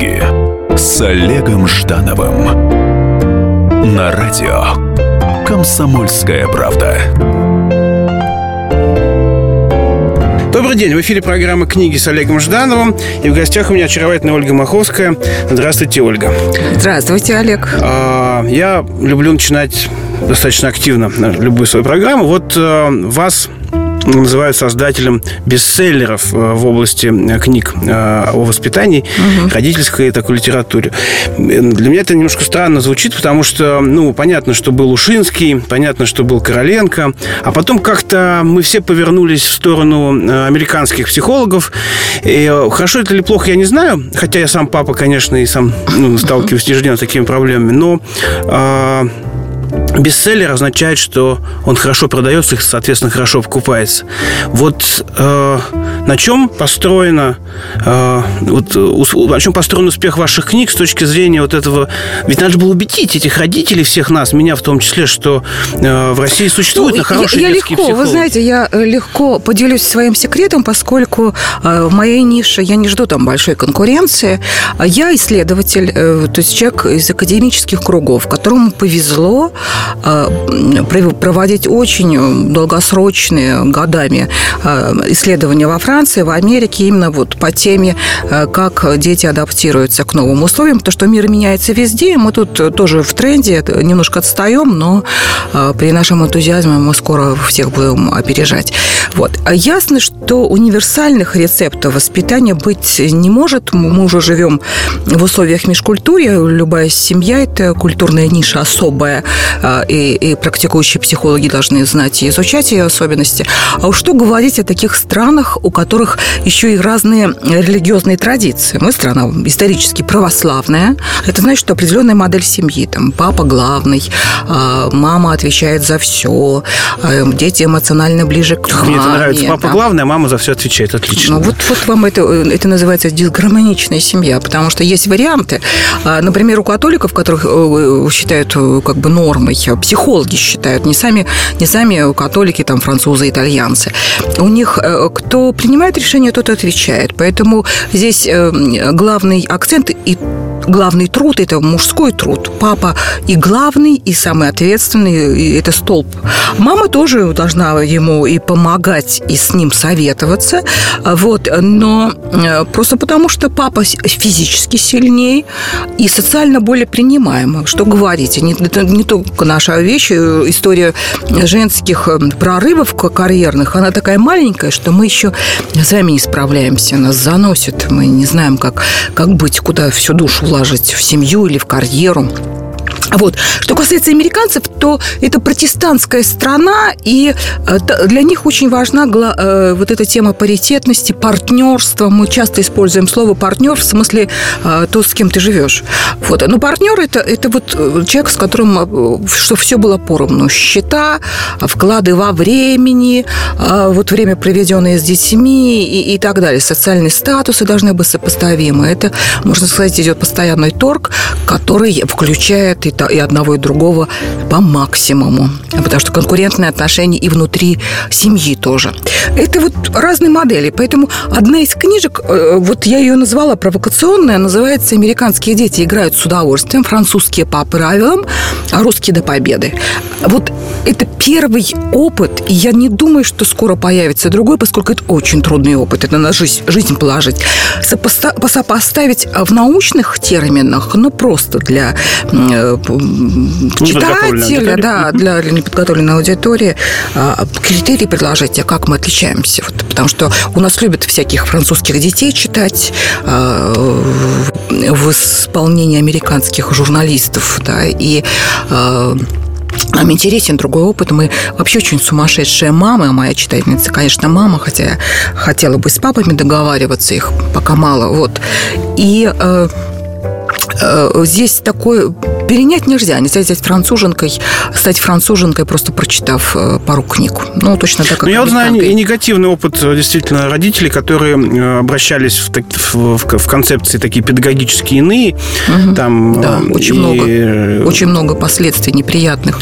книги с Олегом Ждановым на радио «Комсомольская правда». Добрый день, в эфире программа «Книги» с Олегом Ждановым. И в гостях у меня очаровательная Ольга Маховская. Здравствуйте, Ольга. Здравствуйте, Олег. А, я люблю начинать достаточно активно любую свою программу. Вот а, вас называют создателем бестселлеров э, в области э, книг э, о воспитании, угу. родительской такой литературе. Для меня это немножко странно звучит, потому что, ну, понятно, что был Ушинский, понятно, что был Короленко, а потом как-то мы все повернулись в сторону американских психологов. И хорошо это или плохо, я не знаю, хотя я сам папа, конечно, и сам ну, сталкиваюсь ежедневно с такими проблемами, но а, Бестселлер означает, что он хорошо продается и, соответственно, хорошо покупается. Вот э, на чем построено э, вот, на чем построен успех ваших книг с точки зрения вот этого... Ведь надо было убедить этих родителей, всех нас, меня в том числе, что э, в России существует ну, хорошие я, я легко, психологи. Вы знаете, я э, легко поделюсь своим секретом, поскольку э, в моей нише я не жду там большой конкуренции. Я исследователь, э, то есть человек из академических кругов, которому повезло проводить очень долгосрочные годами э, исследования во Франции, в Америке именно вот по теме, э, как дети адаптируются к новым условиям, потому что мир меняется везде, мы тут тоже в тренде, немножко отстаем, но при нашем энтузиазме мы скоро всех будем опережать. Вот. А ясно, что универсальных рецептов воспитания быть не может. Мы уже живем в условиях межкультуры, любая семья – это культурная ниша особая, и, и практикующие психологи должны знать и изучать ее особенности. А уж что говорить о таких странах, у которых еще и разные религиозные традиции. Мы страна исторически православная. Это значит, что определенная модель семьи. Там папа главный, а, мама отвечает за все, а, дети эмоционально ближе к маме. Мне это нравится. Папа да. главный, а мама за все отвечает. Отлично. Ну, вот, вот вам это, это называется дисгармоничная семья, потому что есть варианты. А, например, у католиков, которых э, считают э, как бы нормой психологи считают, не сами, не сами католики, там, французы, итальянцы. У них э, кто принимает решение, тот отвечает. Поэтому здесь э, главный акцент и главный труд – это мужской труд. Папа и главный, и самый ответственный, это столб. Мама тоже должна ему и помогать, и с ним советоваться. Вот. Но э, просто потому, что папа физически сильнее и социально более принимаемый. Что говорить? Это не только наша вещь, э, история женских э, прорывов карьерных, она такая маленькая, что мы еще с вами не справляемся. Нас заносит. Мы не знаем, как, как быть, куда всю душу вложить, в семью или в карьеру. Вот. Что касается американцев, то это протестантская страна, и э, для них очень важна э, вот эта тема паритетности, партнерства. Мы часто используем слово партнер в смысле э, то, с кем ты живешь. Вот. Но партнер это, это вот человек, с которым что все было поровну. Счета, вклады во времени, вот время, проведенное с детьми и, и так далее. Социальные статусы должны быть сопоставимы. Это, можно сказать, идет постоянный торг, который включает и и одного, и другого по максимуму. Потому что конкурентные отношения и внутри семьи тоже. Это вот разные модели. Поэтому одна из книжек, э, вот я ее назвала провокационная, называется «Американские дети играют с удовольствием, французские по правилам, а русские до победы». Вот это первый опыт, и я не думаю, что скоро появится другой, поскольку это очень трудный опыт. Это на жизнь, жизнь положить. Сопоста- сопоставить в научных терминах, ну, просто для э, читателя, да, для неподготовленной аудитории а, критерии предложить, а как мы отличаемся. Вот, потому что у нас любят всяких французских детей читать а, в исполнении американских журналистов, да, и нам интересен другой опыт. Мы вообще очень сумасшедшая мама. А моя читательница, конечно, мама, хотя я хотела бы с папами договариваться, их пока мало. Вот. И э, здесь такой перенять нельзя. Нельзя взять француженкой, стать француженкой, просто прочитав э, пару книг. Ну, точно так, как Ну, я вот знаю и негативный опыт э, действительно родителей, которые э, обращались в, в- в- в концепции такие педагогически иные. Там, Да, э, очень и, много. э, Очень много последствий неприятных.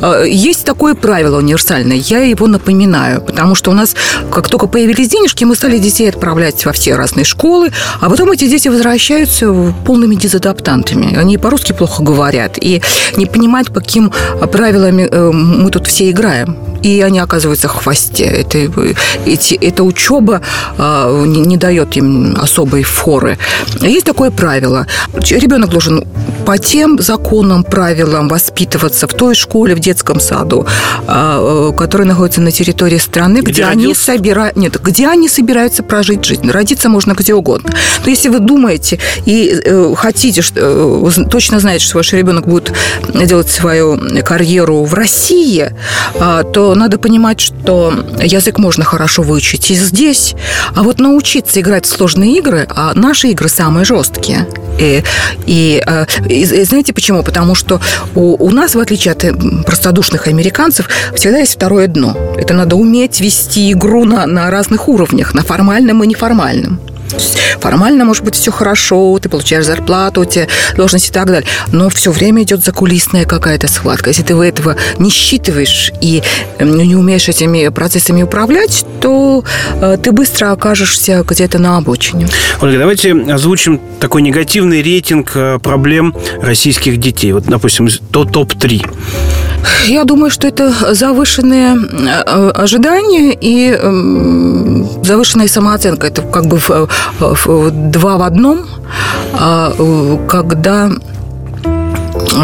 Э, Есть такое правило универсальное, я его напоминаю, потому что у нас, как только появились денежки, мы стали детей отправлять во все разные школы, а потом эти дети возвращаются полными дезадаптантами. Они по-русски плохо говорят и не понимают, каким правилами э, мы тут все играем. И они оказываются в хвосте. Это, э, эти, эта учеба э, не, не дает им особой форы. Есть такое правило. Ребенок должен по тем законам, правилам воспитываться в той школе, в детском саду, э, э, которая находится на территории страны, Где где, они собирают, нет, где они собираются прожить жизнь. Родиться можно где угодно. Но если вы думаете и э, хотите, что, э, точно знаете, что ваш ребенок будет делать свою карьеру в России, а, то надо понимать, что язык можно хорошо выучить и здесь, а вот научиться играть в сложные игры, а наши игры самые жесткие. И, и, и- знаете почему? Потому что у, у нас, в отличие от э, простодушных американцев, всегда есть второе дно. Это надо уметь вести игру на, на разных уровнях, на формальном и неформальном. Формально, может быть, все хорошо, ты получаешь зарплату, у тебя должность и так далее. Но все время идет закулисная какая-то схватка. Если ты этого не считываешь и э, не умеешь этими процессами управлять, то э, ты быстро окажешься где-то на обочине. Ольга, давайте озвучим такой негативный рейтинг э, проблем российских детей. Вот, допустим, то топ-3. Я думаю, что это завышенные ожидания и эм, завышенная самооценка. Это как бы два в одном, А, э, когда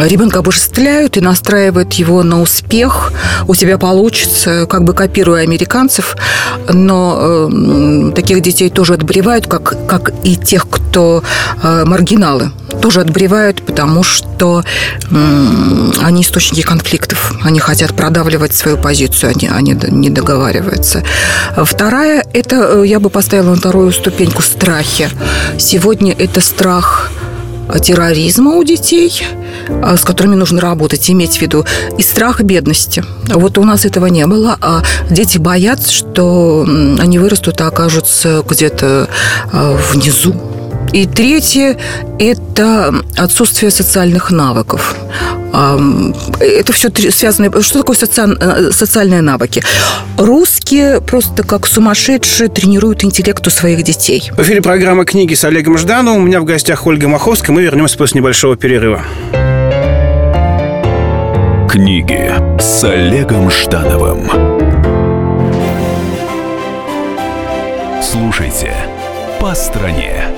ребенка обожествляют и настраивают его на успех, у тебя получится, как бы копируя американцев, но э, таких детей тоже отбревают, как, как и тех, кто э, маргиналы, тоже отбревают, потому что м, они источники конфликтов, они хотят продавливать свою позицию, они, они не договариваются. Вторая, это э, я бы поставила на вторую ступеньку страхи. Сегодня это страх терроризма у детей, а, с которыми нужно работать, иметь в виду, и страх бедности. Вот у нас этого не было, а дети боятся, что они вырастут и окажутся где-то а, внизу. И третье – это отсутствие социальных навыков. Это все связано. Что такое социаль- э, социальные навыки? Русские просто как сумасшедшие тренируют интеллект у своих детей. В эфире программа «Книги» с Олегом Ждановым. У меня в гостях Ольга Маховская. Мы вернемся после небольшого перерыва. Книги с Олегом Ждановым. Слушайте «По стране».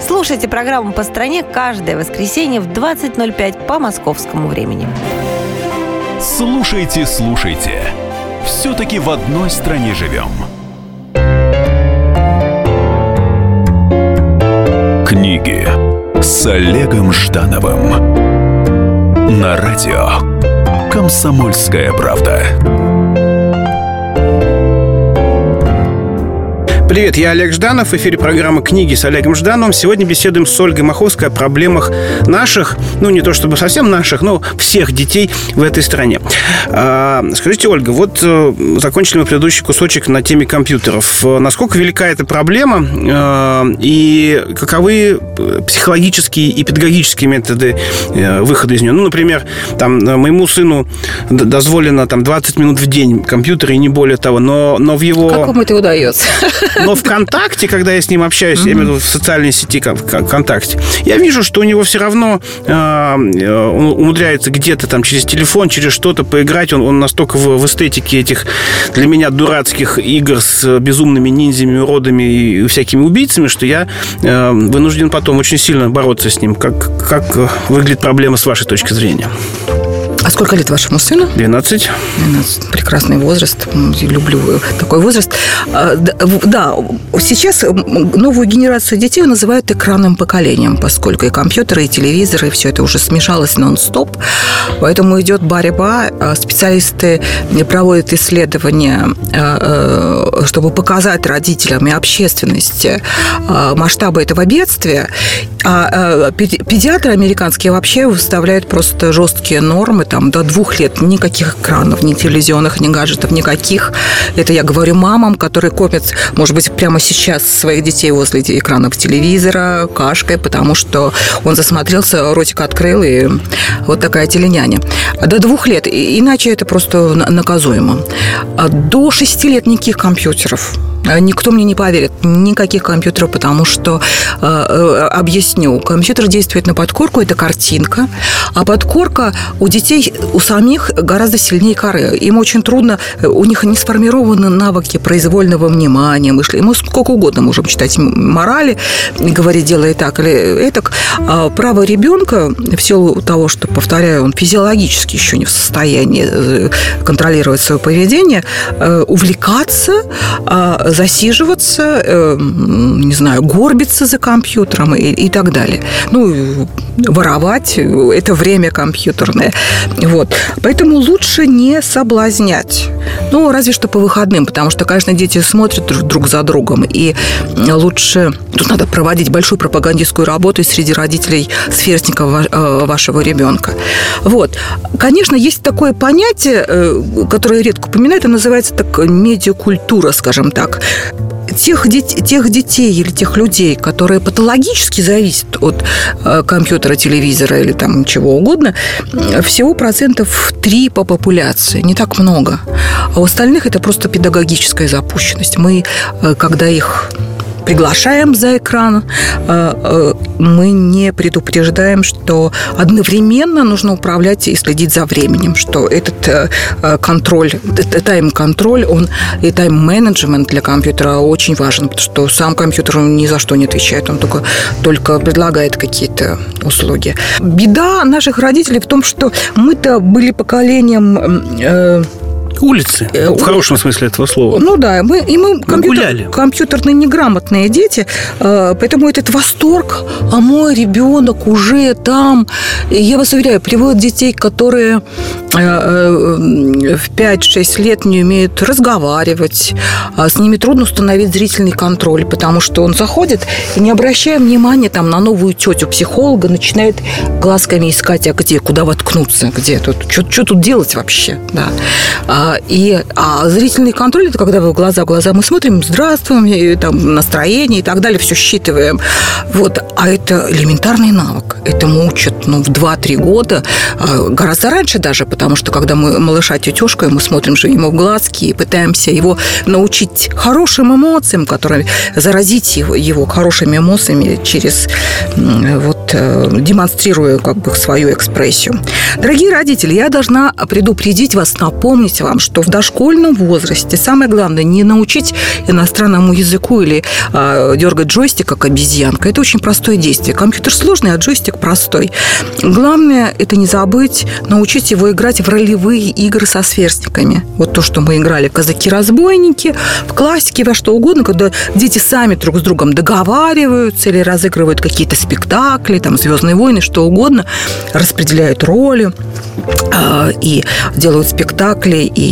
Слушайте программу «По стране» каждое воскресенье в 20.05 по московскому времени. Слушайте, слушайте. Все-таки в одной стране живем. Книги с Олегом Ждановым. На радио «Комсомольская правда». Привет, я Олег Жданов. В эфире программа «Книги» с Олегом Ждановым. Сегодня беседуем с Ольгой Маховской о проблемах наших, ну, не то чтобы совсем наших, но всех детей в этой стране. А, скажите, Ольга, вот э, закончили мы предыдущий кусочек на теме компьютеров. Э, Насколько велика эта проблема э, и каковы психологические и педагогические методы выхода из нее? Ну, например, там, моему сыну дозволено там 20 минут в день компьютера и не более того, но, но в его... Как вам это удается? Но ВКонтакте, когда я с ним общаюсь, я имею в виду в социальной сети Кон- Кон- ВКонтакте, я вижу, что у него все равно э, э, он умудряется где-то там через телефон, через что-то поиграть. Он, он настолько в, в эстетике этих для меня дурацких игр с безумными ниндзями, уродами и всякими убийцами, что я э, вынужден потом очень сильно бороться с ним. Как, как выглядит проблема с вашей точки зрения? А сколько лет вашему сыну? 12. 12. Прекрасный возраст. Люблю такой возраст. А, да, сейчас новую генерацию детей называют экранным поколением, поскольку и компьютеры, и телевизоры, и все это уже смешалось нон-стоп. Поэтому идет борьба. А, специалисты проводят исследования, а, чтобы показать родителям и общественности масштабы этого бедствия. А педиатры американские вообще выставляют просто жесткие нормы, там до двух лет никаких экранов, ни телевизионных, ни гаджетов, никаких. Это я говорю мамам, которые копят, может быть, прямо сейчас своих детей возле экранов телевизора, кашкой, потому что он засмотрелся, ротик открыл, и вот такая теленяня. До двух лет, иначе это просто наказуемо. А до шести лет никаких компьютеров. Никто мне не поверит. Никаких компьютеров, потому что, э, э, объясню, компьютер действует на подкорку, это картинка, а подкорка у детей, у самих гораздо сильнее коры. Им очень трудно, у них не сформированы навыки произвольного внимания, мышления. Мы сколько угодно можем читать морали, говорить, делай так или это. А право ребенка, в силу того, что, повторяю, он физиологически еще не в состоянии э, контролировать свое поведение, э, увлекаться, а, засиживаться, э, не знаю, горбиться за компьютером и, и так далее. Ну, воровать – это время компьютерное. Вот. Поэтому лучше не соблазнять. Ну, разве что по выходным, потому что, конечно, дети смотрят друг за другом, и лучше... Тут надо проводить большую пропагандистскую работу среди родителей сверстников э, вашего ребенка. Вот. Конечно, есть такое понятие, э, которое редко упоминают, это называется так медиакультура, скажем так тех, тех детей или тех людей, которые патологически зависят от э, компьютера, телевизора или там чего угодно, всего процентов 3 по популяции. Не так много. А у остальных это просто педагогическая запущенность. Мы, э, когда их приглашаем за экран, э, э, мы не предупреждаем, что одновременно нужно управлять и следить за временем, что этот э, контроль, тайм-контроль, он и тайм-менеджмент для компьютера очень важен, потому что сам компьютер ни за что не отвечает, он только, только предлагает какие-то услуги. Беда наших родителей в том, что мы-то были поколением Улицы, э, в хорошем смысле этого слова. Ну да, мы, и мы, компьютер, гуляли. компьютерные неграмотные дети, э, поэтому этот восторг, а мой ребенок уже там. Я вас уверяю, приводят детей, которые э, в 5-6 лет не умеют разговаривать, а с ними трудно установить зрительный контроль, потому что он заходит и, не обращая внимания там, на новую тетю психолога, начинает глазками искать, а где, куда воткнуться, где тут, что, что тут делать вообще, да. А, и а зрительный контроль – это когда вы глаза в глаза мы смотрим, здравствуем, там, настроение и так далее, все считываем. Вот. А это элементарный навык. Этому учат ну, в 2-3 года, а, гораздо раньше даже, потому что когда мы малыша тетюшкой, мы смотрим же ему в глазки и пытаемся его научить хорошим эмоциям, которые заразить его, его хорошими эмоциями через вот э, демонстрируя как бы свою экспрессию. Дорогие родители, я должна предупредить вас, напомнить вам, что в дошкольном возрасте самое главное не научить иностранному языку или э, дергать джойстик, как обезьянка. Это очень простое действие. Компьютер сложный, а джойстик простой. Главное – это не забыть научить его играть в ролевые игры со сверстниками. Вот то, что мы играли «Казаки-разбойники», в классике, во что угодно, когда дети сами друг с другом договариваются или разыгрывают какие-то спектакли, там «Звездные войны», что угодно, распределяют роли э, и делают спектакли, и...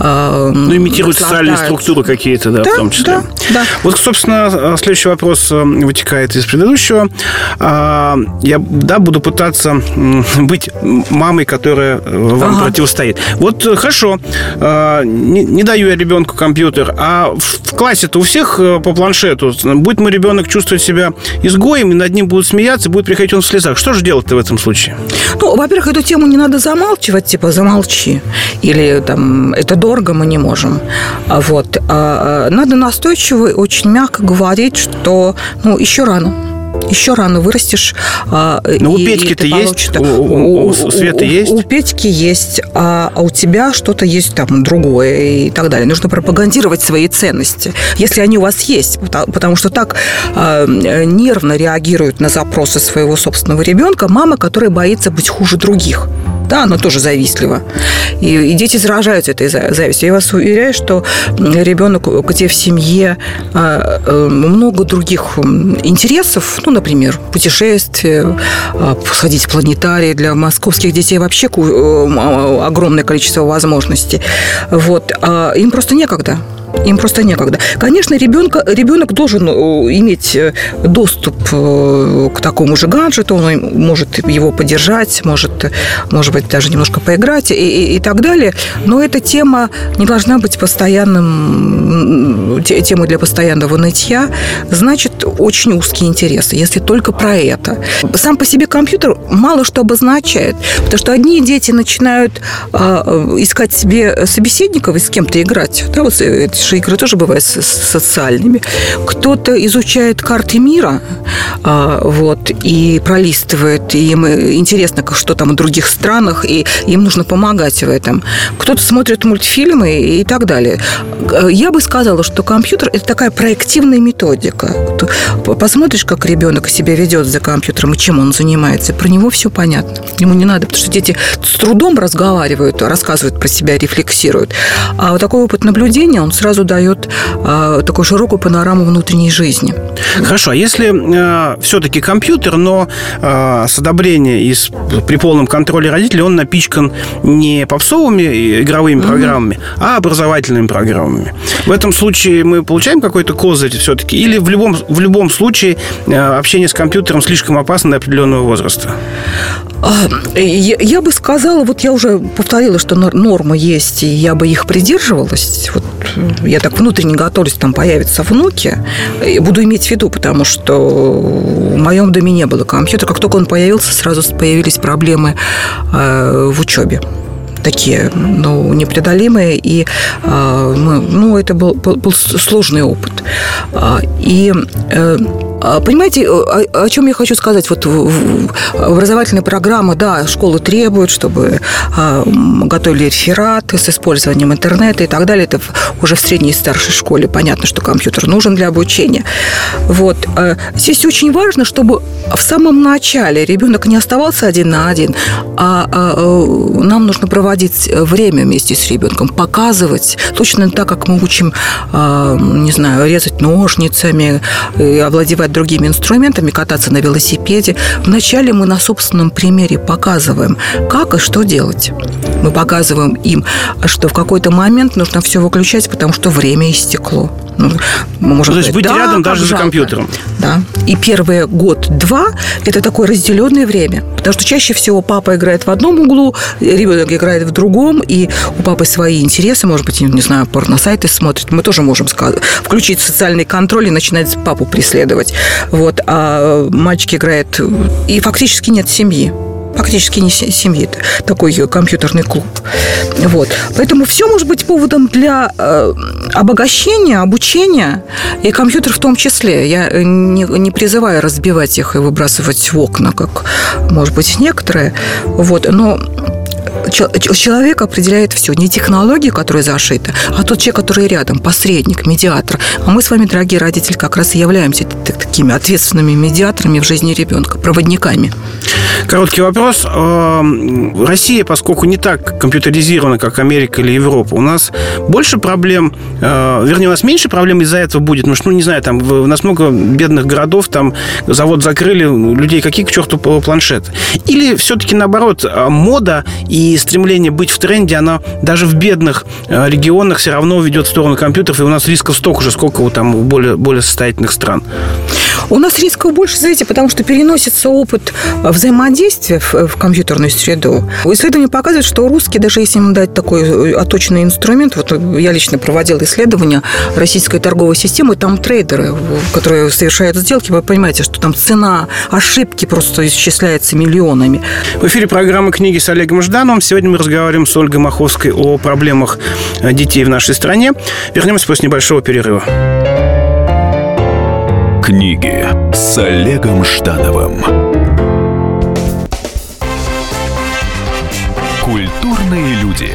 Э, ну, имитируют социальные структуры какие-то, да, да, в том числе. Да, да. Вот, собственно, следующий вопрос э, вытекает из предыдущего. А, я, да, буду пытаться быть мамой, которая э, вам ага. противостоит. Вот э, хорошо, не, не даю я ребенку компьютер, а в классе-то у всех по планшету. Будет мой ребенок чувствовать себя изгоем, и над ним будут смеяться, будет приходить он в слезах. Что же делать-то в этом случае? Ну, во-первых, эту тему не надо замалчивать, типа замолчи. Или там это дорого, мы не можем. А вот. А, а, надо настойчиво и очень мягко говорить, что ну, еще рано еще рано вырастешь. Ну, у Петьки-то есть? У, у, у Светы есть? У Петьки есть, а, у тебя что-то есть там другое и так далее. Нужно пропагандировать свои ценности, если они у вас есть. Потому что так нервно реагируют на запросы своего собственного ребенка мама, которая боится быть хуже других. Да, оно тоже завистливо. И, и дети заражаются этой завистью. Я вас уверяю, что ребенок, где в семье а, э, много других интересов, ну, например, путешествия, а, сходить в планетарий для московских детей вообще э, огромное количество возможностей. Вот. А им просто некогда. Им просто некогда. Конечно, ребенка, ребенок должен э, иметь э, доступ э, к такому же гаджету, он может его поддержать, может, может быть, даже немножко поиграть и, и, и так далее. Но эта тема не должна быть постоянным темой для постоянного нытья. Значит, очень узкие интересы, если только про это. Сам по себе компьютер мало что обозначает, потому что одни дети начинают э, искать себе собеседников и с кем-то играть. Да, вот же игры тоже бывают социальными. Кто-то изучает карты мира, а, вот, и пролистывает, и им интересно, что там в других странах, и им нужно помогать в этом. Кто-то смотрит мультфильмы и так далее. Я бы сказала, что компьютер – это такая проективная методика. Посмотришь, как ребенок себя ведет за компьютером и чем он занимается, про него все понятно. Ему не надо, потому что дети с трудом разговаривают, рассказывают про себя, рефлексируют. А вот такой опыт наблюдения, он сразу сразу дает э, такую широкую панораму внутренней жизни. Хорошо, а если э, все-таки компьютер, но э, с одобрения и с, при полном контроле родителей он напичкан не попсовыми игровыми mm-hmm. программами, а образовательными программами. В этом случае мы получаем какой-то козырь все-таки? Или в любом, в любом случае э, общение с компьютером слишком опасно до определенного возраста? А, я, я бы сказала, вот я уже повторила, что нормы есть, и я бы их придерживалась. Вот я так внутренне готовлюсь, там появятся внуки. Буду иметь в виду, потому что в моем доме не было компьютера. Как только он появился, сразу появились проблемы э, в учебе такие, ну, непреодолимые, и э, мы, ну, это был, был, был сложный опыт. А, и э, понимаете, о, о чем я хочу сказать? Вот образовательная программа, да, школы требуют, чтобы а, готовили рефераты с использованием интернета и так далее. Это уже в средней и старшей школе понятно, что компьютер нужен для обучения. Вот. А, здесь очень важно, чтобы в самом начале ребенок не оставался один на один, а, а нам нужно проводить время вместе с ребенком, показывать, точно так, как мы учим, не знаю, резать ножницами, овладевать другими инструментами, кататься на велосипеде. Вначале мы на собственном примере показываем, как и что делать. Мы показываем им, что в какой-то момент нужно все выключать, потому что время истекло. Ну, мы можем То есть быть да, рядом даже жалко. за компьютером. Да. И первый год-два – это такое разделенное время. Потому что чаще всего папа играет в одном углу, ребенок играет в другом, и у папы свои интересы, может быть, не знаю, порносайты смотрит. Мы тоже можем включить социальный контроль и начинать папу преследовать. Вот. А мальчик играет, и фактически нет семьи фактически не семьи, такой компьютерный клуб. Вот. Поэтому все может быть поводом для э, обогащения, обучения, и компьютер в том числе. Я не, не призываю разбивать их и выбрасывать в окна, как, может быть, некоторые. Вот. Но человек определяет все. Не технология, которая зашита, а тот человек, который рядом, посредник, медиатор. А мы с вами, дорогие родители, как раз и являемся такими ответственными медиаторами в жизни ребенка, проводниками. Короткий вопрос. Эм, Россия, поскольку не так компьютеризирована, как Америка или Европа, у нас больше проблем, э, вернее, у нас меньше проблем из-за этого будет, потому что, ну, не знаю, там у нас много бедных городов, там завод закрыли, людей какие к черту планшеты. Или все-таки наоборот, э, мода и стремление быть в тренде, она даже в бедных э, регионах все равно ведет в сторону компьютеров, и у нас рисков столько же, сколько у там более, более состоятельных стран. У нас рисков больше, знаете, потому что переносится опыт взаимодействия в, в компьютерную среду. Исследования показывают, что русские, даже если им дать такой э, оточенный инструмент, вот я лично проводила исследования российской торговой системы, там трейдеры, которые совершают сделки, вы понимаете, что там цена ошибки просто исчисляется миллионами. В эфире программы «Книги» с Олегом Ждановым. Сегодня мы разговариваем с Ольгой Маховской о проблемах э, детей в нашей стране. Вернемся после небольшого перерыва. Книги с Олегом Ждановым Культурные люди.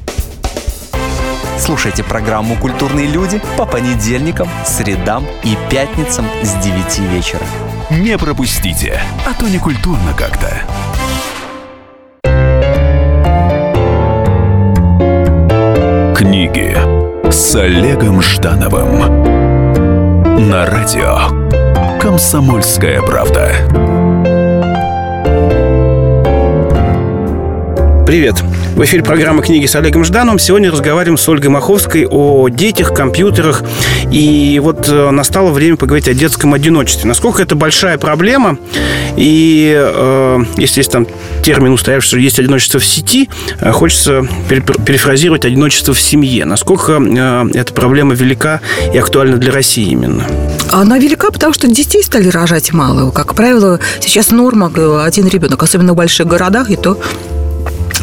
Слушайте программу «Культурные люди» по понедельникам, средам и пятницам с 9 вечера. Не пропустите, а то не культурно как-то. Книги с Олегом Ждановым на радио «Комсомольская правда». Привет! В эфире программы «Книги с Олегом Ждановым». Сегодня разговариваем с Ольгой Маховской о детях, компьютерах. И вот э, настало время поговорить о детском одиночестве. Насколько это большая проблема. И э, если есть там термин устоявший, что есть одиночество в сети, э, хочется перефразировать одиночество в семье. Насколько э, эта проблема велика и актуальна для России именно? Она велика, потому что детей стали рожать мало. Как правило, сейчас норма один ребенок, особенно в больших городах, и то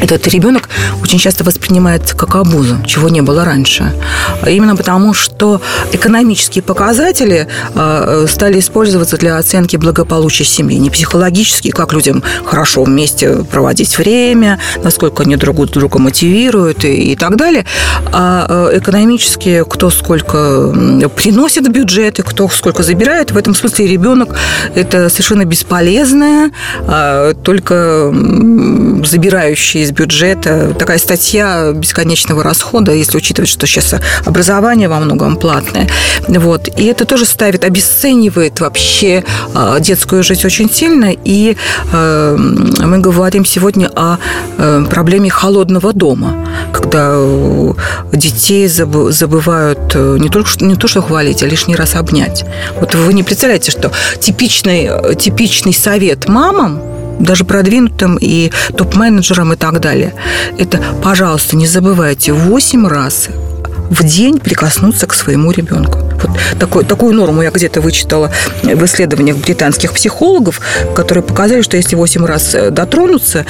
этот ребенок очень часто воспринимается как обузу, чего не было раньше. Именно потому, что экономические показатели а, стали использоваться для оценки благополучия семьи. Не психологические, как людям хорошо вместе проводить время, насколько они друг друга мотивируют и, и так далее, а, а экономические, кто сколько приносит в бюджет и кто сколько забирает. В этом смысле ребенок – это совершенно бесполезное, только забирающий из бюджета. Такая статья бесконечного расхода, если учитывать, что сейчас образование во многом платное. Вот. И это тоже ставит, обесценивает вообще а, детскую жизнь очень сильно. И э, мы говорим сегодня о э, проблеме холодного дома, когда детей забывают э, не только не то, что хвалить, а лишний раз обнять. Вот вы не представляете, что типичный, типичный совет мамам даже продвинутым и топ-менеджерам и так далее. Это, пожалуйста, не забывайте 8 раз в день прикоснуться к своему ребенку. Вот такой, такую норму я где-то вычитала в исследованиях британских психологов, которые показали, что если 8 раз э, дотронуться,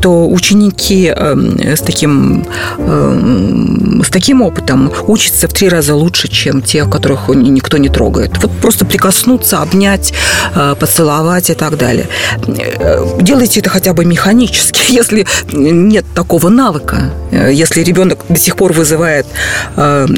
то ученики эм, с таким, эм, с таким опытом учатся в три раза лучше, чем те, которых никто не трогает. Вот просто прикоснуться, обнять, э, поцеловать и так далее. Э, делайте это хотя бы механически, если нет такого навыка. Если ребенок до сих пор вызывает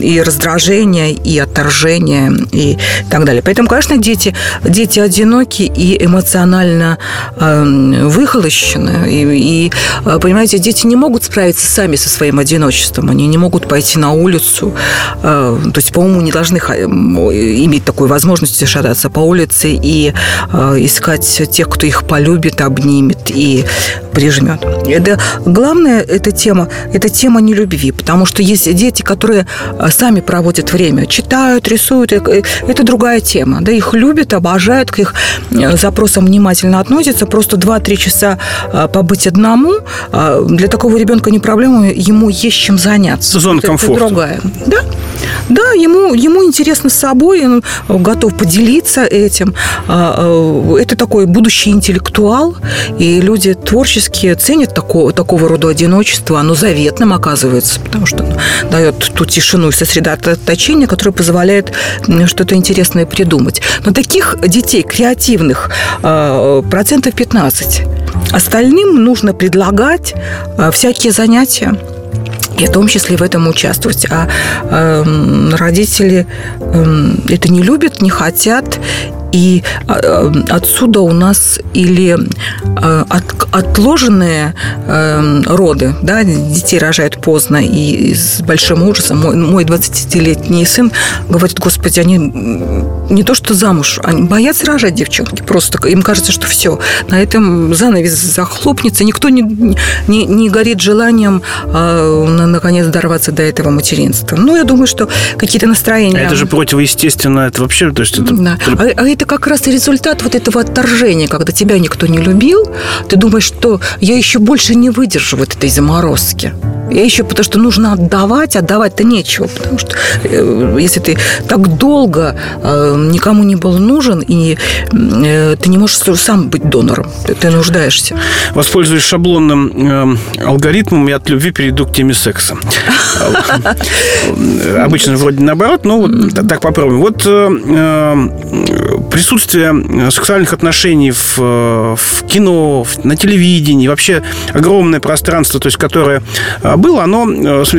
и раздражение, и отторжение, и так далее. Поэтому, конечно, дети, дети одиноки и эмоционально э, выхолощены. И, и, э, понимаете, дети не могут справиться сами со своим одиночеством. Они не могут пойти на улицу. Э, то есть, по-моему, не должны иметь такой возможности шататься по улице и э, искать тех, кто их полюбит, обнимет и прижмет. Это главное, эта тема, это тема нелюбви, потому что есть дети, которые э, сами проводят время, читают, рисуют, это другая тема. Да, их любят, обожают, к их э, запросам внимательно относятся. Просто 2-3 часа э, побыть одному э, для такого ребенка не проблема, ему есть чем заняться. Зона комфорта. Это другая. Да, да, ему, ему интересно с собой, он готов поделиться этим. Это такой будущий интеллектуал, и люди творческие ценят такого, такого рода одиночество. Оно заветным оказывается, потому что дает ту тишину и сосредоточение, которое позволяет что-то интересное придумать. Но таких детей креативных э, процентов 15. Остальным нужно предлагать э, всякие занятия и в том числе в этом участвовать. А э, родители э, это не любят, не хотят, и а, э, отсюда у нас или э, от, отложенные э, роды, да, детей рожают поздно и с большим ужасом. Мой, мой 20-летний сын говорит, господи, они не то что замуж, они боятся рожать девчонки. Просто им кажется, что все, на этом занавес захлопнется, никто не, не, не горит желанием наконец дорваться до этого материнства. Ну, я думаю, что какие-то настроения... А это же противоестественно, это вообще... То есть это... Да. А, а это как раз результат вот этого отторжения, когда тебя никто не любил, ты думаешь, что я еще больше не выдержу вот этой заморозки. Я еще потому что нужно отдавать, отдавать-то нечего, потому что э, если ты так долго э, никому не был нужен, и э, ты не можешь сам быть донором, ты, ты нуждаешься. Воспользуюсь шаблонным э, алгоритмом, я от любви перейду к теме секса. Обычно вроде наоборот, но вот так попробуем. Вот э, присутствие сексуальных отношений в, в кино, на телевидении, вообще огромное пространство, то есть которое было, оно,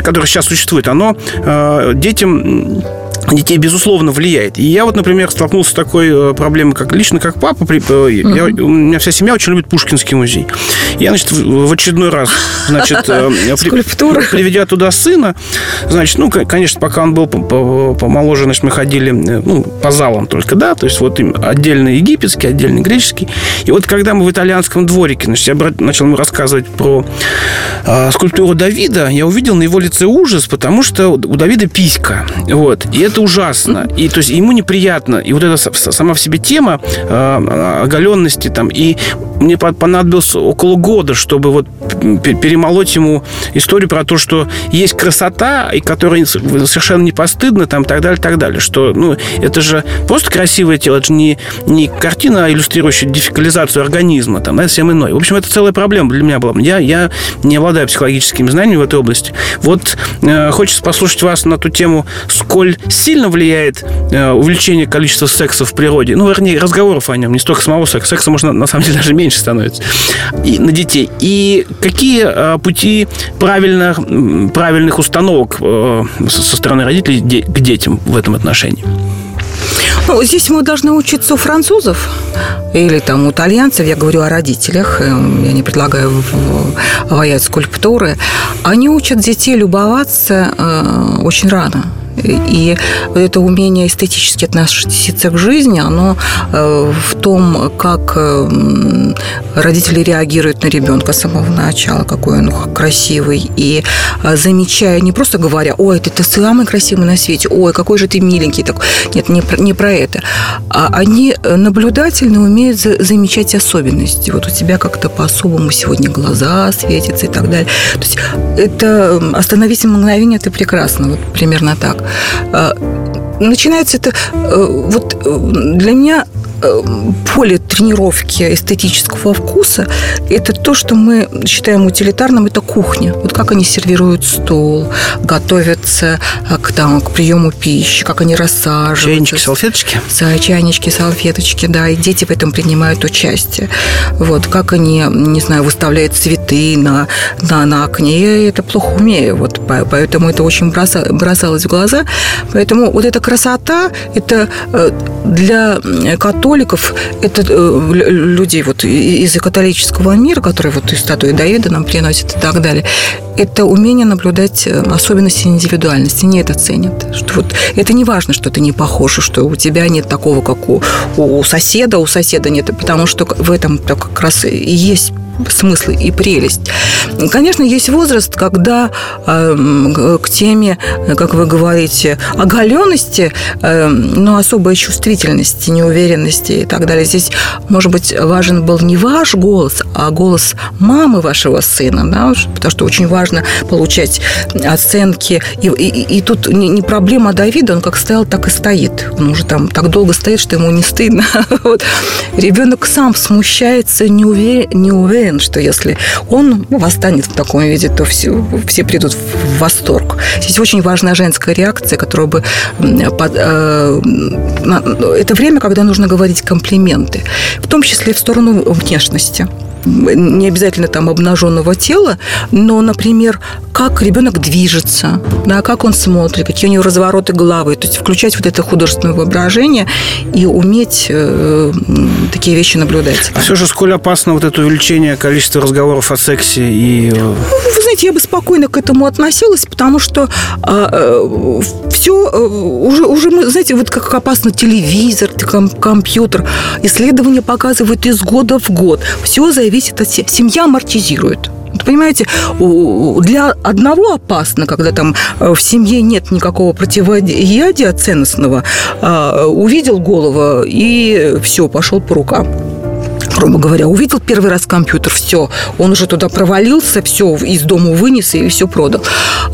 которое сейчас существует, оно детям детей, безусловно, влияет. И я вот, например, столкнулся с такой э, проблемой, как лично как папа. При, uh я, у меня вся семья очень любит Пушкинский музей. Я, значит, в, в очередной раз, значит, э, при, приведя туда сына, значит, ну, конечно, пока он был помоложе, значит, мы ходили, ну, по залам только, да, то есть вот отдельно египетский, отдельно греческий. И вот когда мы в итальянском дворике, значит, я начал ему рассказывать про э, скульптуру Давида, я увидел на его лице ужас, потому что у Давида писька. Вот. И это ужасно. И то есть ему неприятно. И вот эта сама в себе тема э, оголенности там. И мне понадобилось около года, чтобы вот перемолоть ему историю про то, что есть красота, и которая совершенно не постыдна, там, так далее, так далее. Что, ну, это же просто красивое тело, это же не, не картина, иллюстрирующая дефекализацию организма, там, это совсем иное. В общем, это целая проблема для меня была. Я, я не обладаю психологическими знаниями в этой области. Вот э, хочется послушать вас на ту тему, сколь сильно влияет э, увеличение количества секса в природе, ну, вернее, разговоров о нем, не столько самого секса. Секса можно, на самом деле, даже меньше становится и, на детей. И какие э, пути правильных, правильных установок э, со стороны родителей де, к детям в этом отношении? Ну, здесь мы должны учиться у французов или там у итальянцев, я говорю о родителях, эм, я не предлагаю воять скульптуры. Они учат детей любоваться э, очень рано. И это умение эстетически относиться к жизни, оно э, в том, как э, родители реагируют на ребенка с самого начала, какой он красивый. И э, замечая, не просто говоря, ой, ты, ты самый красивый на свете, ой, какой же ты миленький. Так... Нет, не не про это. А они наблюдательно умеют замечать особенности. Вот у тебя как-то по-особому сегодня глаза светятся и так далее. То есть это остановись на мгновение, ты прекрасно. Вот примерно так. А, начинается это э, вот э, для меня Э, поле тренировки эстетического вкуса – это то, что мы считаем утилитарным, это кухня. Вот как они сервируют стол, готовятся э, к, там, к приему пищи, как они рассаживаются. Чайнички, салфеточки? Чайнички, салфеточки, да, и дети в этом принимают участие. Вот, как они, не знаю, выставляют цветы на, на, на окне, я это плохо умею, вот, поэтому это очень бросалось в глаза. Поэтому вот эта красота, это э, для котов католиков, это э, людей вот из католического мира, которые вот из статуи Давида нам приносят и так далее, это умение наблюдать э, особенности индивидуальности. Не это ценят. Что вот это не важно, что ты не похож, что у тебя нет такого, как у, у соседа, у соседа нет, потому что в этом как раз и есть смысл и прелесть. Конечно, есть возраст, когда э, к теме, как вы говорите, оголенности, э, но особой чувствительности, неуверенности и так далее. Здесь, может быть, важен был не ваш голос, а голос мамы вашего сына, да, потому что очень важно получать оценки. И, и, и тут не, не проблема Давида, он как стоял, так и стоит. Он уже там так долго стоит, что ему не стыдно. Вот. Ребенок сам смущается, не уверен, не уверен что если он восстанет в таком виде, то все, все придут в восторг. Здесь очень важная женская реакция, которая бы... Под, э, это время, когда нужно говорить комплименты, в том числе в сторону внешности не обязательно там обнаженного тела, но, например, как ребенок движется, да, как он смотрит, какие у него развороты головы. То есть включать вот это художественное воображение и уметь э, такие вещи наблюдать. А все же сколь опасно вот это увеличение количества разговоров о сексе и... Э, ну, вы знаете, я бы спокойно к этому относилась, потому что а, э, все э, уже, уже, мы, знаете, вот как опасно телевизор, компьютер. Исследования показывают из года в год. Все зависит зависит от семьи. Семья амортизирует. Понимаете, для одного опасно, когда там э, в семье нет никакого противоядия ценностного, а, увидел голову и все, пошел по рукам грубо говоря, увидел первый раз компьютер, все, он уже туда провалился, все из дома вынес и все продал.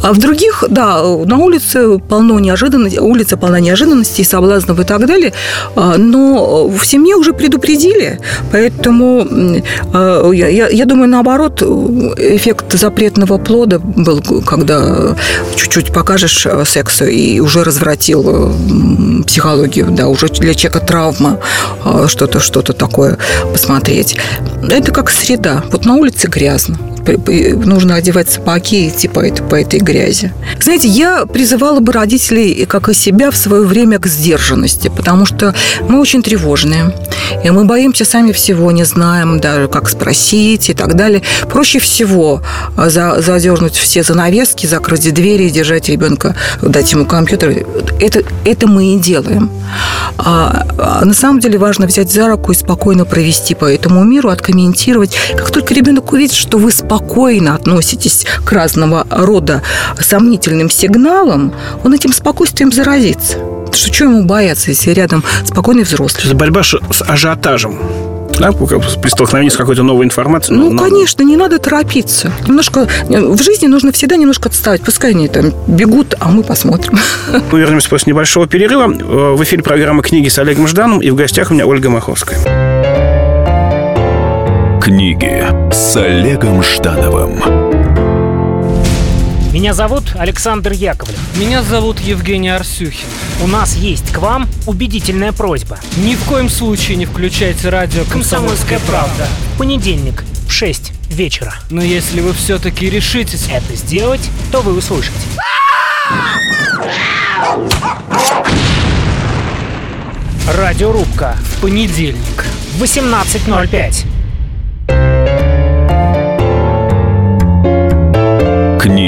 А в других, да, на улице полно неожиданностей, улица полна неожиданностей, соблазнов и так далее, а, но в семье уже предупредили, поэтому а, я, я думаю, наоборот, эффект запретного плода был, когда чуть-чуть покажешь секса и уже развратил психологию, да, уже для человека травма, что-то, что-то такое посмотреть. Это как среда. Вот на улице грязно нужно одевать сапоги идти по этой, по этой грязи. Знаете, я призывала бы родителей, как и себя, в свое время к сдержанности, потому что мы очень тревожные, и мы боимся сами всего, не знаем даже, как спросить и так далее. Проще всего а, за, задернуть все занавески, закрыть двери и держать ребенка, дать ему компьютер. Это, это мы и делаем. А, а на самом деле важно взять за руку и спокойно провести по этому миру, откомментировать. Как только ребенок увидит, что вы спокойно относитесь к разного рода сомнительным сигналам, он этим спокойствием заразится. Что, что ему бояться, если рядом спокойный взрослый? Это борьба с ажиотажем да, при столкновении с какой-то новой информацией. Ну, но... конечно, не надо торопиться. Немножко в жизни нужно всегда немножко отставать. Пускай они там бегут, а мы посмотрим. Мы вернемся после небольшого перерыва. В эфире программы «Книги» с Олегом Жданом, и в гостях у меня Ольга Маховская. Книги с Олегом Ждановым. Меня зовут Александр Яковлев. Меня зовут Евгений Арсюхин. У нас есть к вам убедительная просьба. Ни в коем случае не включайте радио «Комсомольская правда». В понедельник в 6 вечера. Но если вы все-таки решитесь это сделать, то вы услышите. Радиорубка в понедельник в 18.05.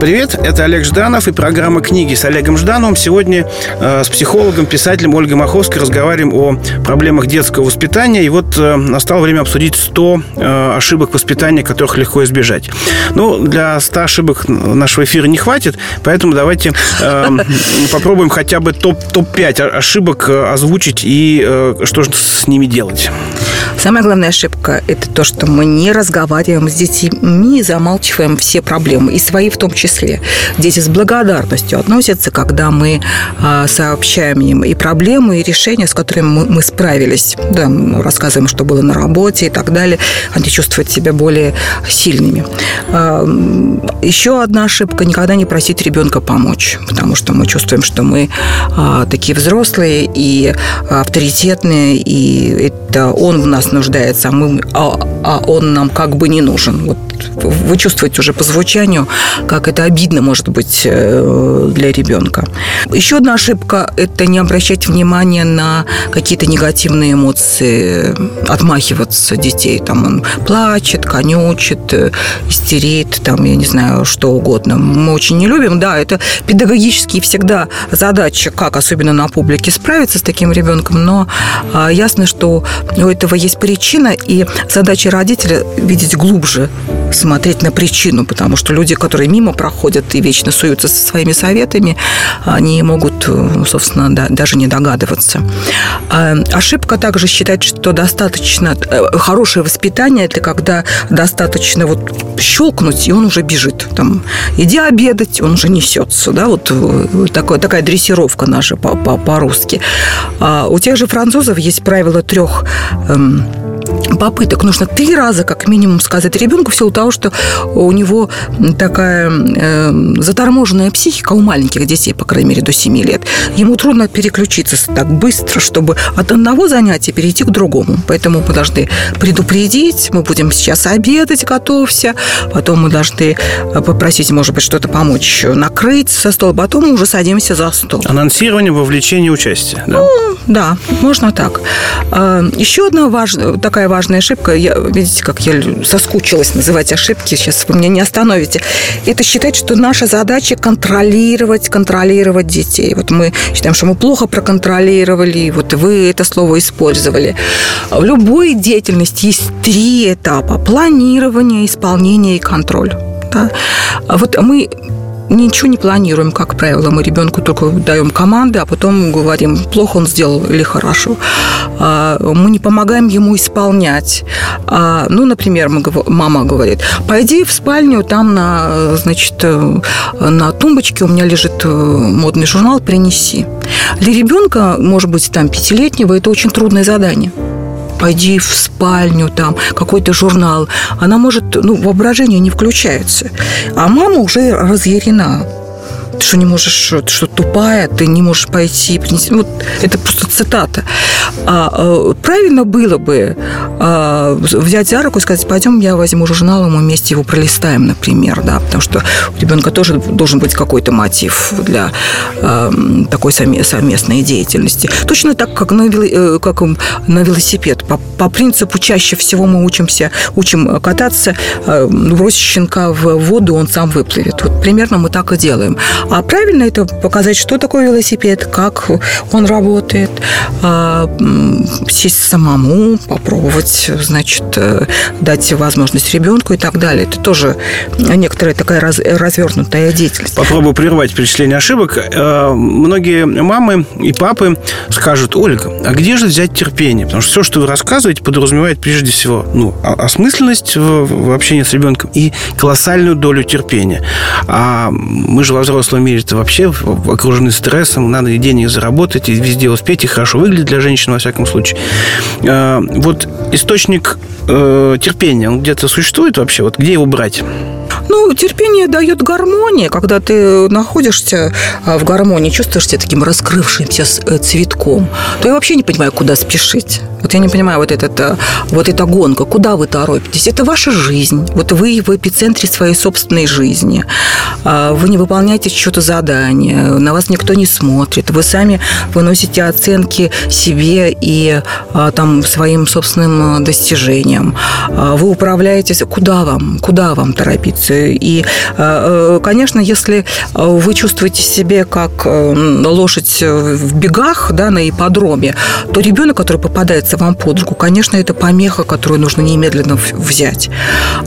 Привет, это Олег Жданов и программа «Книги» с Олегом Ждановым. Сегодня э, с психологом, писателем Ольгой Маховской разговариваем о проблемах детского воспитания. И вот э, настало время обсудить 100 э, ошибок воспитания, которых легко избежать. Ну, для 100 ошибок нашего эфира не хватит, поэтому давайте э, попробуем хотя бы топ-5 топ ошибок э, озвучить и э, что же с ними делать. Самая главная ошибка – это то, что мы не разговариваем с детьми, замалчиваем все проблемы, и свои в том числе. Дети с благодарностью относятся, когда мы а, сообщаем им и проблемы, и решения, с которыми мы, справились. Да, мы рассказываем, что было на работе и так далее. Они чувствуют себя более сильными. А, еще одна ошибка – никогда не просить ребенка помочь, потому что мы чувствуем, что мы а, такие взрослые и авторитетные, и это он в нас нуждается, а, мы, а, а он нам как бы не нужен. Вот вы чувствуете уже по звучанию, как это обидно может быть э, для ребенка. Еще одна ошибка – это не обращать внимания на какие-то негативные эмоции, отмахиваться детей. Там он плачет, конючит, э, истерит, там, я не знаю, что угодно. Мы очень не любим. Да, это педагогически всегда задача, как особенно на публике справиться с таким ребенком, но а, ясно, что у этого есть причина, и задача родителя видеть глубже смотреть на причину, потому что люди, которые мимо проходят и вечно суются со своими советами, они могут, э, собственно, да, даже не догадываться. А ошибка также считать, что достаточно э, хорошее воспитание – это когда достаточно вот щелкнуть, и он уже бежит. Там, иди обедать, он уже несется. Да? Вот э, такое, такая дрессировка наша по-русски. А у тех же французов есть правило трех эм, попыток нужно три раза как минимум сказать ребенку в силу того, что у него такая э, заторможенная психика у маленьких детей, по крайней мере, до 7 лет. Ему трудно переключиться так быстро, чтобы от одного занятия перейти к другому. Поэтому мы должны предупредить, мы будем сейчас обедать, готовься. Потом мы должны э, попросить, может быть, что-то помочь накрыть со стола. Потом мы уже садимся за стол. Анонсирование, вовлечение, участие. Да? Ну, да, можно так. А, еще одна важная, такая важная ошибка, я, видите, как я соскучилась называть ошибки, сейчас вы меня не остановите, это считать, что наша задача контролировать, контролировать детей. Вот мы считаем, что мы плохо проконтролировали, вот вы это слово использовали. В любой деятельности есть три этапа. Планирование, исполнение и контроль Да? А вот мы ничего не планируем, как правило. Мы ребенку только даем команды, а потом говорим, плохо он сделал или хорошо. А, мы не помогаем ему исполнять. А, ну, например, мама говорит, пойди в спальню, там на, значит, на тумбочке у меня лежит э, модный журнал, принеси. Для ребенка, может быть, там пятилетнего, это очень трудное задание пойди в спальню, там, какой-то журнал. Она может, ну, воображение не включается. А мама уже разъярена ты что не можешь, ты что тупая, ты не можешь пойти принести. Вот это просто цитата. А, а, правильно было бы а, взять за руку и сказать, пойдем, я возьму журнал, мы вместе его пролистаем, например, да, потому что у ребенка тоже должен быть какой-то мотив для а, такой совместной деятельности. Точно так, как на, э, как на велосипед. По, по принципу чаще всего мы учимся, учим кататься, бросить щенка в воду, он сам выплывет. Вот примерно мы так и делаем. А правильно это показать, что такое велосипед, как он работает, а, сесть самому, попробовать, значит, э, дать возможность ребенку и так далее. Это тоже некоторая такая раз, развернутая деятельность. Попробую прервать перечисление ошибок. Э, многие мамы и папы скажут, Ольга, а где же взять терпение? Потому что все, что вы рассказываете, подразумевает прежде всего ну, осмысленность в, в общении с ребенком и колоссальную долю терпения. А мы же во взрослом взрослом мире-то вообще окружены стрессом, надо и денег заработать, и везде успеть, и хорошо выглядеть для женщин, во всяком случае. А, вот источник э, терпения, он где-то существует вообще? Вот где его брать? Ну, терпение дает гармония. Когда ты находишься а, в гармонии, чувствуешь себя таким раскрывшимся э, цветком, то я вообще не понимаю, куда спешить. Вот я не понимаю, вот, этот, э, вот эта гонка, куда вы торопитесь? Это ваша жизнь. Вот вы в эпицентре своей собственной жизни. А, вы не выполняете что-то задание, на вас никто не смотрит. Вы сами выносите оценки себе и а, там, своим собственным достижениям. Вы управляетесь. Куда вам? Куда вам торопиться? И, конечно, если вы чувствуете себя как лошадь в бегах да, на ипподроме, то ребенок, который попадает подвернется вам под руку, конечно, это помеха, которую нужно немедленно взять.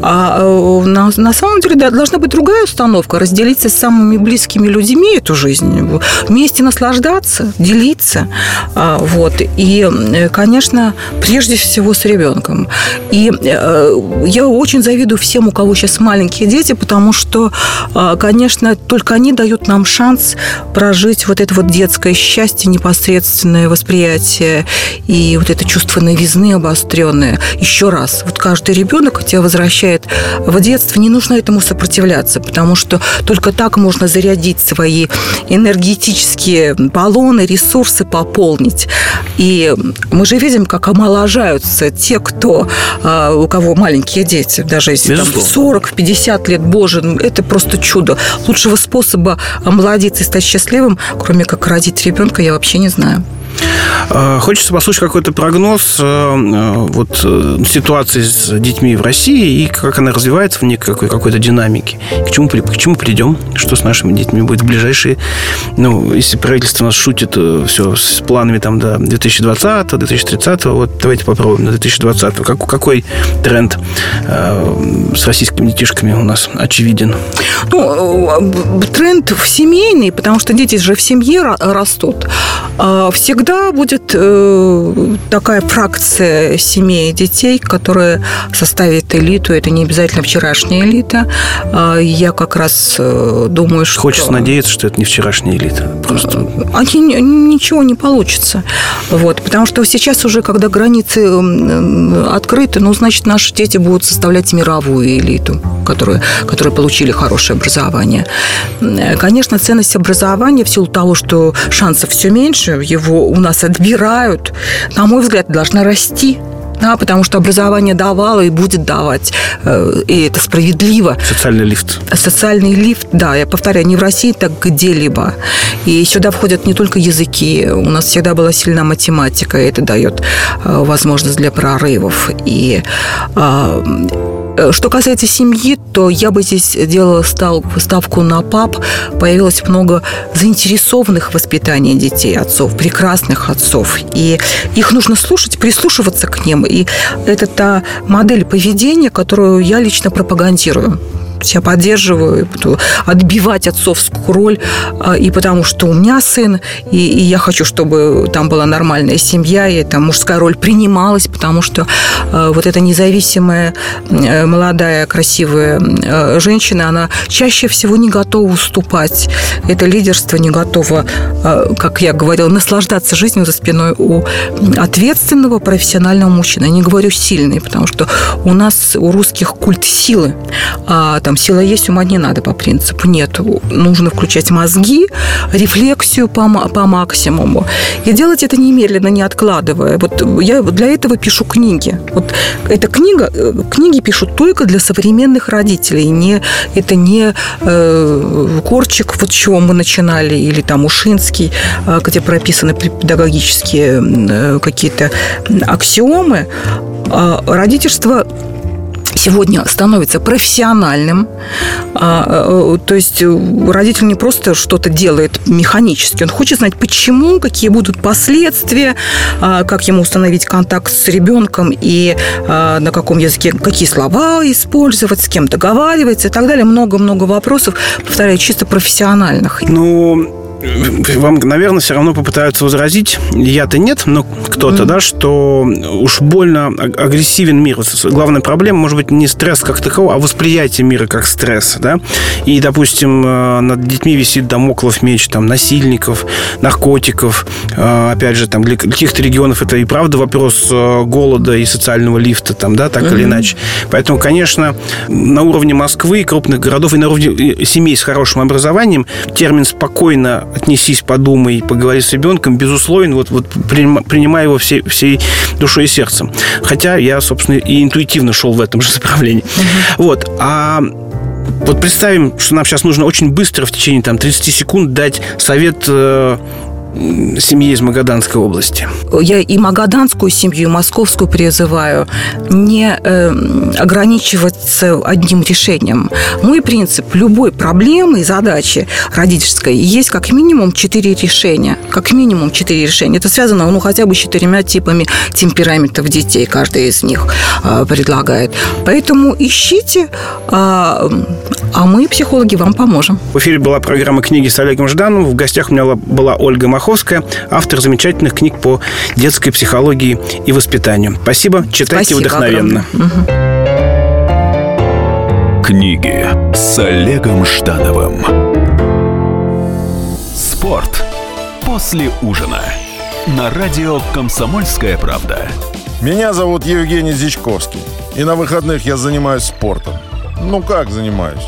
А э, на, на самом деле да, должна быть другая установка, разделиться с самыми близкими людьми эту жизнь, вместе наслаждаться, делиться. А, вот. И, э, конечно, прежде всего с ребенком. И э, я очень завидую всем, у кого сейчас маленькие дети, потому что, конечно, только они дают нам шанс прожить вот это вот детское счастье, непосредственное восприятие и вот это чувство новизны обостренное. Еще раз, вот каждый ребенок тебя возвращает в детство, не нужно этому сопротивляться, потому что только так можно зарядить свои энергетические баллоны, ресурсы пополнить. И мы же видим, как омоложаются те, кто, а, у кого маленькие дети, даже если там 40-50 лет, боже, ну, это просто чудо. Лучшего способа омолодиться и стать счастливым, кроме как родить ребенка, я вообще не знаю. А, хочется послушать какой-то прогноз э, э, вот, э, ситуации с детьми в России и как она развивается в некой какой-то динамике. К чему, к чему придем? Что с нашими детьми будет в ближайшие... Ну, если правительство нас шутит все с планами там до 2020 2030 вот давайте попробуем на 2020 как, Какой тренд э, с российскими детишками у нас очевиден? Ну, тренд в семейный, потому что дети же в семье растут. А всегда будет э, такая фракция семей детей, которая составит элиту. Это не обязательно вчерашняя элита. А я как раз э, думаю, что... Хочется надеяться, что это не вчерашняя элита. Просто... Они, ничего не получится. Вот, потому что сейчас уже, когда границы открыты, ну, значит, наши дети будут составлять мировую элиту, которые, которые получили хорошее образование. Конечно, ценность образования в силу того, что шансов все меньше, его у нас отбирают, на мой взгляд, должна расти. Да, потому что образование давало и будет давать. Э, и это справедливо. Социальный лифт. Социальный лифт, да, я повторяю, не в России, так где-либо. И сюда входят не только языки. У нас всегда была сильна математика, и это дает э, возможность для прорывов. И Э, что касается семьи, то я бы здесь делала ставку на пап. Появилось много заинтересованных в воспитании детей отцов, прекрасных отцов. И их нужно слушать, прислушиваться к ним. И это та модель поведения, которую я лично пропагандирую. Я поддерживаю, отбивать отцовскую роль, а, и потому что у меня сын, и, и я хочу, чтобы там была нормальная семья, и там мужская роль принималась, потому что а, вот эта независимая, э, молодая, красивая э, женщина, она чаще всего не готова уступать. Это лидерство не готово, а, как я говорила, наслаждаться жизнью за спиной у ответственного профессионального мужчины. Я не говорю сильный, потому что у нас, у русских культ силы. Там сила есть, ума не надо по принципу. Нет, нужно включать мозги, рефлексию по, по максимуму. И делать это немедленно, не откладывая. Вот я для этого пишу книги. Вот эта книга, э, книги пишут только для современных родителей. Не, это не э, Корчик, вот с чего мы начинали, или там Ушинский, э, где прописаны педагогические э, какие-то аксиомы. А родительство сегодня становится профессиональным. А, э, то есть родитель не просто что-то делает механически, он хочет знать, почему, какие будут последствия, а, как ему установить контакт с ребенком и а, на каком языке, какие слова использовать, с кем договариваться и так далее. Много-много вопросов, повторяю, чисто профессиональных. Ну, вам, наверное, все равно попытаются возразить, я-то нет, но кто-то, mm-hmm. да, что уж больно агрессивен мир. Главная проблема, может быть, не стресс как таковой, а восприятие мира как стресс, да. И, допустим, э, над детьми висит домоклов меч, там, насильников, наркотиков. Э, опять же, там, для каких-то регионов это и правда вопрос э, голода и социального лифта, там, да, так mm-hmm. или иначе. Поэтому, конечно, на уровне Москвы, крупных городов и на уровне семей с хорошим образованием термин «спокойно отнесись, подумай, поговори с ребенком, безусловно, вот, вот принимая его всей, всей душой и сердцем. Хотя я, собственно, и интуитивно шел в этом же направлении. Угу. Вот. А вот представим, что нам сейчас нужно очень быстро, в течение там, 30 секунд, дать совет э, семьи из Магаданской области. Я и магаданскую семью, и московскую призываю не э, ограничиваться одним решением. Мой принцип – любой проблемы и задачи родительской есть как минимум четыре решения. Как минимум четыре решения. Это связано ну, хотя бы с четырьмя типами темпераментов детей, каждый из них э, предлагает. Поэтому ищите, э, а мы, психологи, вам поможем. В эфире была программа «Книги» с Олегом Ждановым. В гостях у меня была Ольга Махова Маховская, автор замечательных книг по детской психологии и воспитанию. Спасибо, читайте Спасибо вдохновенно. Книги с Олегом Ждановым. Спорт после ужина. На радио «Комсомольская правда». Меня зовут Евгений Зичковский. И на выходных я занимаюсь спортом. Ну как занимаюсь?